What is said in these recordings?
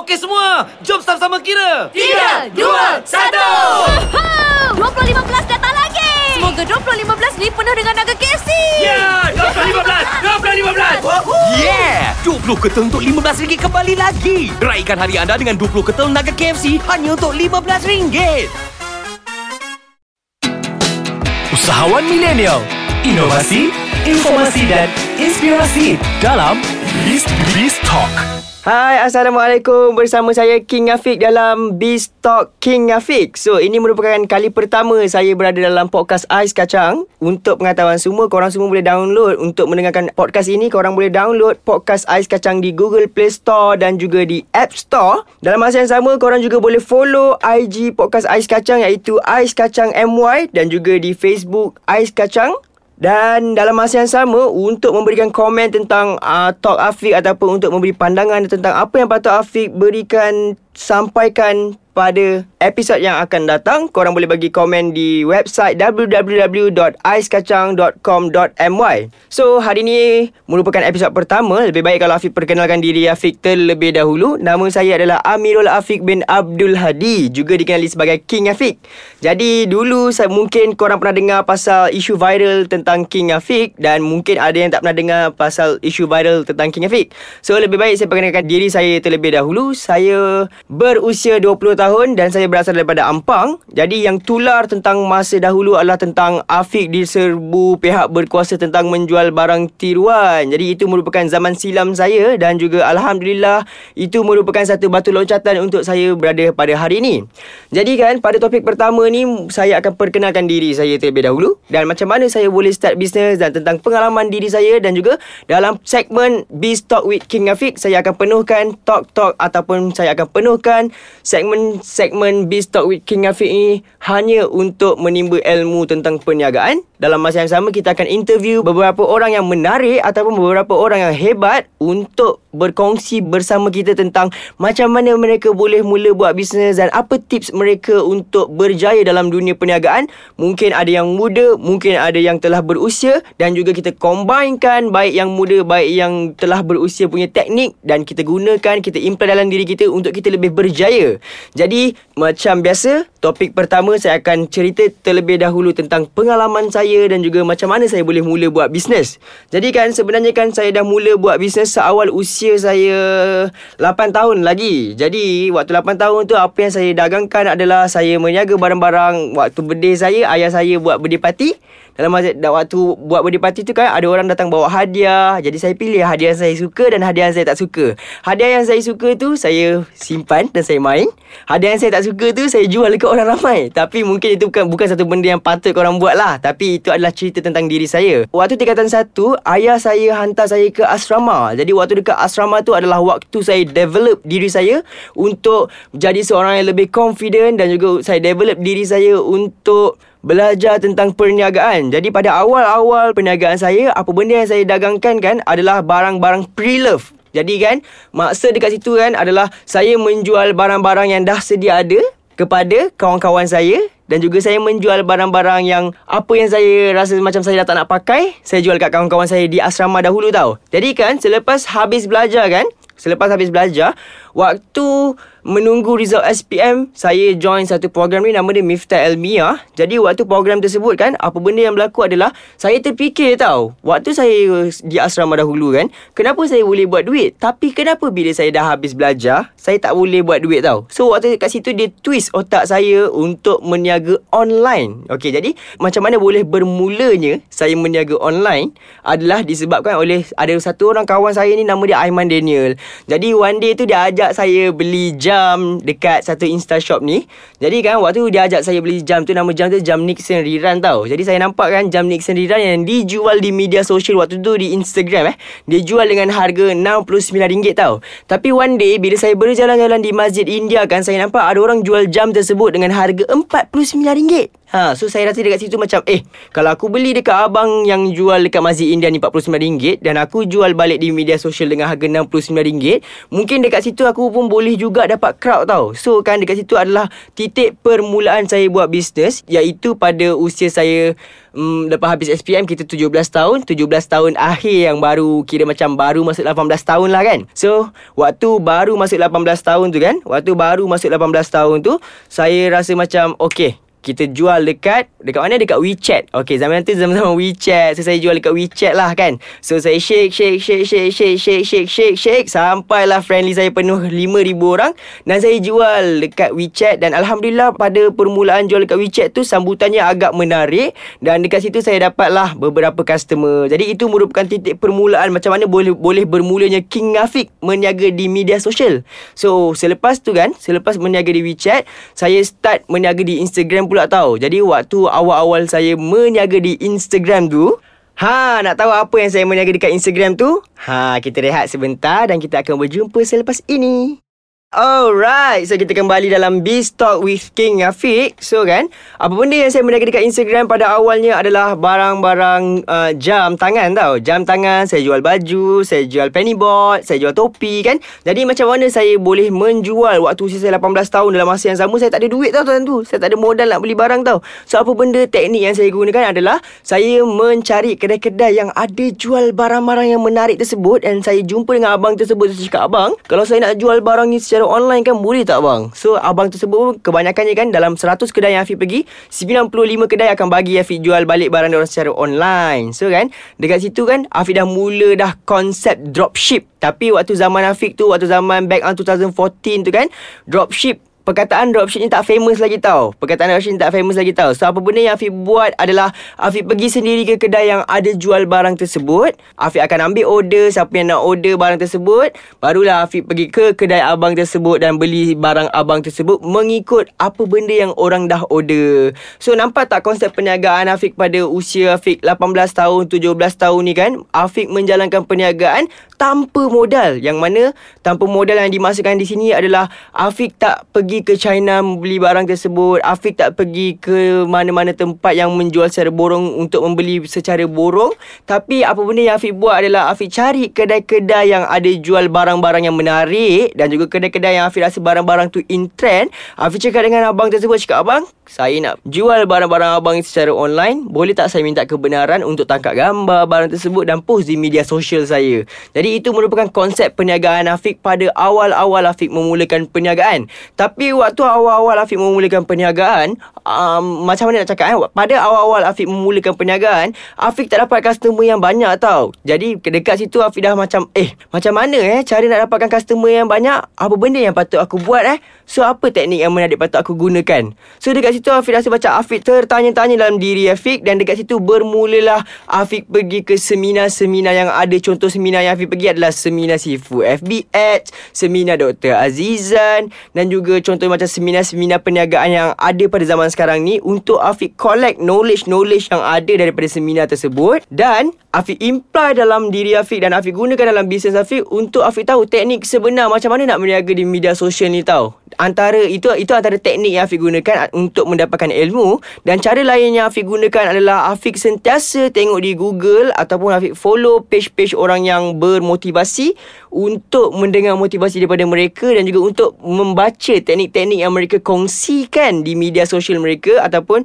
Okey semua, jom sama-sama kira. Tiga, dua, satu. Ha! 2015 datang lagi. Semoga 2015 ni penuh dengan naga KFC. Ya, 2015, 2015. Yeah! 20 ketul untuk RM15 kembali lagi. Raikan hari anda dengan 20 ketul naga KFC hanya untuk RM15. Usahawan milenial, inovasi, informasi dan inspirasi dalam Beast Beast Talk. Hai, Assalamualaikum. Bersama saya King Afiq dalam Beast Talk King Afiq. So, ini merupakan kali pertama saya berada dalam podcast Ais Kacang. Untuk pengetahuan semua, korang semua boleh download. Untuk mendengarkan podcast ini, korang boleh download podcast Ais Kacang di Google Play Store dan juga di App Store. Dalam masa yang sama, korang juga boleh follow IG podcast Ais Kacang iaitu Ais Kacang MY dan juga di Facebook Ais Kacang. Dan dalam masa yang sama untuk memberikan komen tentang uh, talk Afiq ataupun untuk memberi pandangan tentang apa yang patut Afiq berikan sampaikan pada episod yang akan datang korang boleh bagi komen di website www.aiskacang.com.my So hari ini merupakan episod pertama. Lebih baik kalau Afiq perkenalkan diri Afiq terlebih dahulu. Nama saya adalah Amirul Afiq bin Abdul Hadi juga dikenali sebagai King Afiq. Jadi dulu saya mungkin korang pernah dengar pasal isu viral tentang King Afiq dan mungkin ada yang tak pernah dengar pasal isu viral tentang King Afiq. So lebih baik saya perkenalkan diri saya terlebih dahulu. Saya berusia 20 tahun dan saya berasal daripada Ampang. Jadi yang tular tentang masa dahulu adalah tentang Afiq diserbu pihak berkuasa tentang menjual barang tiruan. Jadi itu merupakan zaman silam saya dan juga alhamdulillah itu merupakan satu batu loncatan untuk saya berada pada hari ini. Jadi kan pada topik pertama ni saya akan perkenalkan diri saya terlebih dahulu dan macam mana saya boleh start bisnes dan tentang pengalaman diri saya dan juga dalam segmen Biz Talk with King Afiq saya akan penuhkan talk-talk ataupun saya akan penuhkan segmen segmen Biz Talk with King Afiq ini hanya untuk menimba ilmu tentang perniagaan. Dalam masa yang sama kita akan interview beberapa orang yang menarik ataupun beberapa orang yang hebat untuk berkongsi bersama kita tentang macam mana mereka boleh mula buat bisnes dan apa tips mereka untuk berjaya dalam dunia perniagaan. Mungkin ada yang muda, mungkin ada yang telah berusia dan juga kita combinekan baik yang muda baik yang telah berusia punya teknik dan kita gunakan, kita implement dalam diri kita untuk kita lebih berjaya. Jadi macam biasa, topik pertama saya akan cerita terlebih dahulu tentang pengalaman saya dan juga macam mana saya boleh mula buat bisnes. Jadi kan sebenarnya kan saya dah mula buat bisnes seawal usia saya 8 tahun lagi. Jadi waktu 8 tahun tu apa yang saya dagangkan adalah saya meniaga barang-barang waktu birthday saya, ayah saya buat birthday party. Dalam masa waktu buat birthday party tu kan ada orang datang bawa hadiah. Jadi saya pilih hadiah yang saya suka dan hadiah yang saya tak suka. Hadiah yang saya suka tu saya simpan dan saya main. Hadiah yang saya tak suka tu saya jual dekat orang ramai. Tapi mungkin itu bukan bukan satu benda yang patut korang buat lah. Tapi itu adalah cerita tentang diri saya. Waktu tingkatan satu, ayah saya hantar saya ke asrama. Jadi waktu dekat asrama tu adalah waktu saya develop diri saya untuk jadi seorang yang lebih confident dan juga saya develop diri saya untuk belajar tentang perniagaan. Jadi pada awal-awal perniagaan saya, apa benda yang saya dagangkan kan adalah barang-barang pre-love. Jadi kan, maksa dekat situ kan adalah saya menjual barang-barang yang dah sedia ada kepada kawan-kawan saya dan juga saya menjual barang-barang yang apa yang saya rasa macam saya dah tak nak pakai, saya jual kat kawan-kawan saya di asrama dahulu tau. Jadi kan, selepas habis belajar kan, selepas habis belajar, waktu menunggu result SPM, saya join satu program ni nama dia Miftah Elmia. Jadi waktu program tersebut kan, apa benda yang berlaku adalah saya terfikir tau. Waktu saya di asrama dahulu kan, kenapa saya boleh buat duit? Tapi kenapa bila saya dah habis belajar, saya tak boleh buat duit tau. So waktu kat situ dia twist otak saya untuk meniaga online. Okey, jadi macam mana boleh bermulanya saya meniaga online adalah disebabkan oleh ada satu orang kawan saya ni nama dia Aiman Daniel. Jadi one day tu dia ajak saya beli jam jam dekat satu Insta Shop ni. Jadi kan waktu dia ajak saya beli jam tu nama jam tu jam Nixon Riran tau. Jadi saya nampak kan jam Nixon Riran yang dijual di media sosial waktu tu di Instagram eh. Dia jual dengan harga RM69 tau. Tapi one day bila saya berjalan-jalan di Masjid India kan saya nampak ada orang jual jam tersebut dengan harga RM49. Ha, so saya rasa dekat situ macam eh kalau aku beli dekat abang yang jual dekat Masjid India ni RM49 dan aku jual balik di media sosial dengan harga RM69, mungkin dekat situ aku pun boleh juga dapat crowd tau. So kan dekat situ adalah titik permulaan saya buat bisnes iaitu pada usia saya um, lepas habis SPM kita 17 tahun 17 tahun akhir yang baru kira macam baru masuk 18 tahun lah kan so waktu baru masuk 18 tahun tu kan waktu baru masuk 18 tahun tu saya rasa macam okay kita jual dekat Dekat mana? Dekat WeChat. Okay zaman tu zaman-zaman WeChat. So saya jual dekat WeChat lah kan? So saya shake shake shake shake shake shake shake shake shake. Sampailah friendly saya penuh 5,000 orang. Dan saya jual dekat WeChat. Dan Alhamdulillah pada permulaan jual dekat WeChat tu Sambutannya agak menarik. Dan dekat situ saya dapatlah beberapa customer. Jadi itu merupakan titik permulaan Macam mana boleh boleh bermulanya King Afiq Meniaga di media sosial So selepas tu kan Selepas meniaga di WeChat Saya start meniaga di Instagram pula tau Jadi waktu awal-awal saya meniaga di Instagram tu Ha, nak tahu apa yang saya meniaga dekat Instagram tu? Ha, kita rehat sebentar dan kita akan berjumpa selepas ini. Alright, so kita kembali dalam Biz Talk with King Afiq. So kan, apa benda yang saya meniaga dekat Instagram pada awalnya adalah barang-barang uh, jam tangan tau. Jam tangan, saya jual baju, saya jual penny board, saya jual topi kan. Jadi macam mana saya boleh menjual waktu usia saya 18 tahun dalam masa yang sama Saya tak ada duit tau tuan tu, saya tak ada modal nak beli barang tau. So apa benda teknik yang saya gunakan adalah Saya mencari kedai-kedai yang ada jual barang-barang yang menarik tersebut Dan saya jumpa dengan abang tersebut, saya cakap abang Kalau saya nak jual barang ni secara secara online kan boleh tak bang? So abang tersebut kebanyakannya kan dalam 100 kedai yang Afiq pergi 95 kedai akan bagi Afiq jual balik barang orang secara online So kan dekat situ kan Afiq dah mula dah konsep dropship Tapi waktu zaman Afiq tu Waktu zaman back on 2014 tu kan Dropship perkataan dropship ni tak famous lagi tau. Perkataan dropship ni tak famous lagi tau. So apa benda yang Afiq buat adalah Afiq pergi sendiri ke kedai yang ada jual barang tersebut. Afiq akan ambil order siapa yang nak order barang tersebut. Barulah Afiq pergi ke kedai abang tersebut dan beli barang abang tersebut mengikut apa benda yang orang dah order. So nampak tak konsep perniagaan Afiq pada usia Afiq 18 tahun, 17 tahun ni kan? Afiq menjalankan perniagaan tanpa modal. Yang mana tanpa modal yang dimasukkan di sini adalah Afiq tak pergi ke China membeli barang tersebut? Afiq tak pergi ke mana-mana tempat yang menjual secara borong Untuk membeli secara borong. Tapi apa benda yang Afiq buat adalah Afiq cari kedai-kedai yang ada jual barang-barang yang menarik Dan juga kedai-kedai yang Afiq rasa barang-barang tu in trend. Afiq cakap dengan abang tersebut Cakap abang saya nak jual barang-barang abang secara online. Boleh tak saya minta kebenaran untuk tangkap gambar barang tersebut Dan post di media sosial saya? Jadi itu merupakan konsep perniagaan Afiq. Pada awal-awal Afiq memulakan perniagaan. Tapi waktu awal-awal Afiq memulakan perniagaan um, Macam mana nak cakap eh? Pada awal-awal Afiq memulakan perniagaan Afiq tak dapat customer yang banyak tau. Jadi dekat situ Afiq dah macam Eh macam mana eh cara nak dapatkan customer yang banyak? Apa benda yang patut aku buat eh? So apa teknik yang menarik patut aku gunakan? So dekat situ Afiq rasa macam Afiq tertanya-tanya dalam diri Afiq Dan dekat situ bermulalah Afiq pergi ke seminar-seminar yang ada. Contoh seminar yang Afiq pergi adalah Seminar Sifu FBH Seminar Dr. Azizan Dan juga contoh macam seminar-seminar perniagaan yang ada pada zaman sekarang ni Untuk Afiq collect knowledge-knowledge yang ada daripada seminar tersebut Dan Afiq imply dalam diri Afiq Dan Afiq gunakan dalam bisnes Afiq Untuk Afiq tahu teknik sebenar Macam mana nak berniaga di media sosial ni tau. Antara itu itu antara teknik yang Afiq gunakan untuk mendapatkan ilmu dan cara lain yang Afiq gunakan adalah Afiq sentiasa tengok di Google ataupun Afiq follow page-page orang yang bermotivasi untuk mendengar motivasi daripada mereka dan juga untuk membaca teknik-teknik yang mereka kongsikan di media sosial mereka ataupun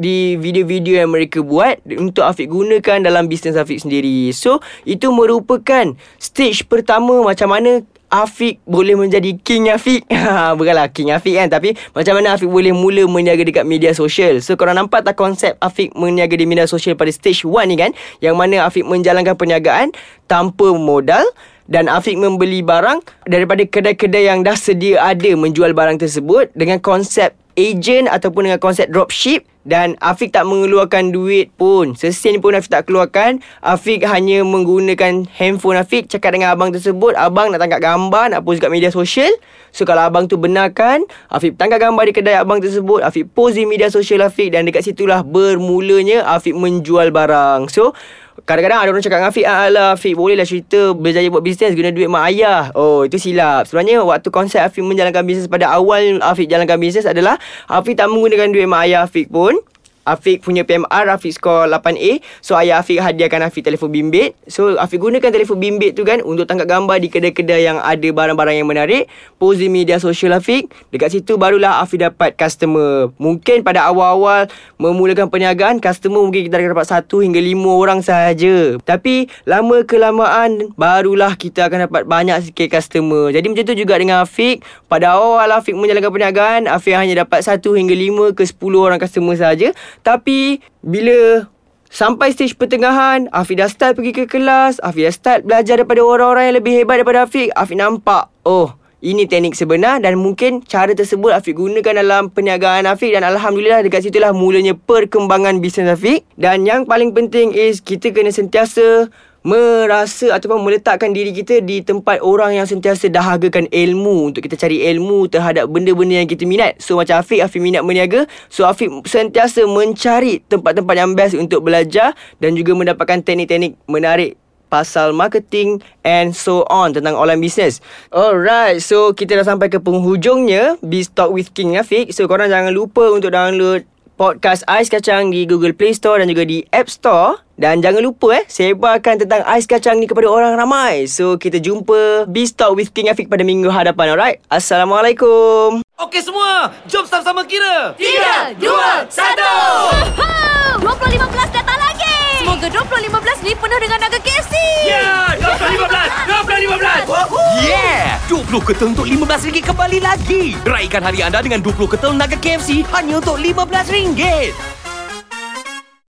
di video-video yang mereka buat untuk Afiq gunakan dalam bisnes Afiq sendiri. So, itu merupakan stage pertama macam mana Afiq boleh menjadi King Afiq. Bukanlah King Afiq kan Tapi macam mana Afiq boleh mula meniaga dekat media sosial. So korang nampak tak konsep Afiq meniaga di media sosial pada stage 1 ni kan? Yang mana Afiq menjalankan perniagaan Tanpa modal dan Afiq membeli barang daripada kedai-kedai yang dah sedia ada menjual barang tersebut dengan konsep agent ataupun dengan konsep dropship dan Afiq tak mengeluarkan duit pun. Sesen pun Afiq tak keluarkan. Afiq hanya menggunakan handphone Afiq cakap dengan abang tersebut, abang nak tangkap gambar, nak post kat media sosial. So kalau abang tu benarkan, Afiq tangkap gambar di kedai abang tersebut, Afiq post di media sosial Afiq dan dekat situlah bermulanya Afiq menjual barang. So Kadang-kadang ada orang cakap dengan Afiq ah, Alah Afiq bolehlah cerita Berjaya buat bisnes Guna duit mak ayah. Oh itu silap. Sebenarnya waktu konsep Afiq menjalankan bisnes Pada awal Afiq jalankan bisnes adalah Afiq tak menggunakan duit mak ayah Afiq pun Afiq punya PMR Afiq skor 8A So ayah Afiq hadiahkan Afiq telefon bimbit. So Afiq gunakan telefon bimbit tu kan Untuk tangkap gambar di kedai-kedai yang ada barang-barang yang menarik. Post di media sosial Afiq. Dekat situ barulah Afiq dapat customer. Mungkin pada awal-awal memulakan perniagaan Customer mungkin kita akan dapat satu hingga lima orang sahaja. Tapi lama kelamaan barulah kita akan dapat banyak sikit customer. Jadi macam tu juga dengan Afiq. Pada awal Afiq menjalankan perniagaan Afiq hanya dapat satu hingga lima ke sepuluh orang customer sahaja tapi bila sampai stage pertengahan, Afiq dah start pergi ke kelas, Afiq dah start belajar daripada orang-orang yang lebih hebat daripada Afiq. Afiq nampak, oh ini teknik sebenar dan mungkin cara tersebut Afiq gunakan dalam perniagaan Afiq dan Alhamdulillah dekat situlah mulanya perkembangan bisnes Afiq. Dan yang paling penting is kita kena sentiasa merasa ataupun meletakkan diri kita di tempat orang yang sentiasa dahagakan ilmu untuk kita cari ilmu terhadap benda-benda yang kita minat. So macam Afiq, Afiq minat berniaga. So Afiq sentiasa mencari tempat-tempat yang best untuk belajar dan juga mendapatkan teknik-teknik menarik pasal marketing and so on tentang online business. Alright, so kita dah sampai ke penghujungnya Biz Talk with King Afiq. So korang jangan lupa untuk download podcast Ais Kacang di Google Play Store dan juga di App Store. Dan jangan lupa eh, sebarkan tentang Ais Kacang ni kepada orang ramai. So, kita jumpa Biz Talk with King Afiq pada minggu hadapan, alright? Assalamualaikum. Okey semua, jom sama-sama kira. Tiga, dua, satu. Woohoo! 2015 datang lagi! Semoga 2015 ni penuh dengan naga KFC! Ya, 2015, 2015. Yeah! 20 ketel untuk RM15 kembali lagi. Raikan hari anda dengan 20 ketel naga KFC hanya untuk RM15.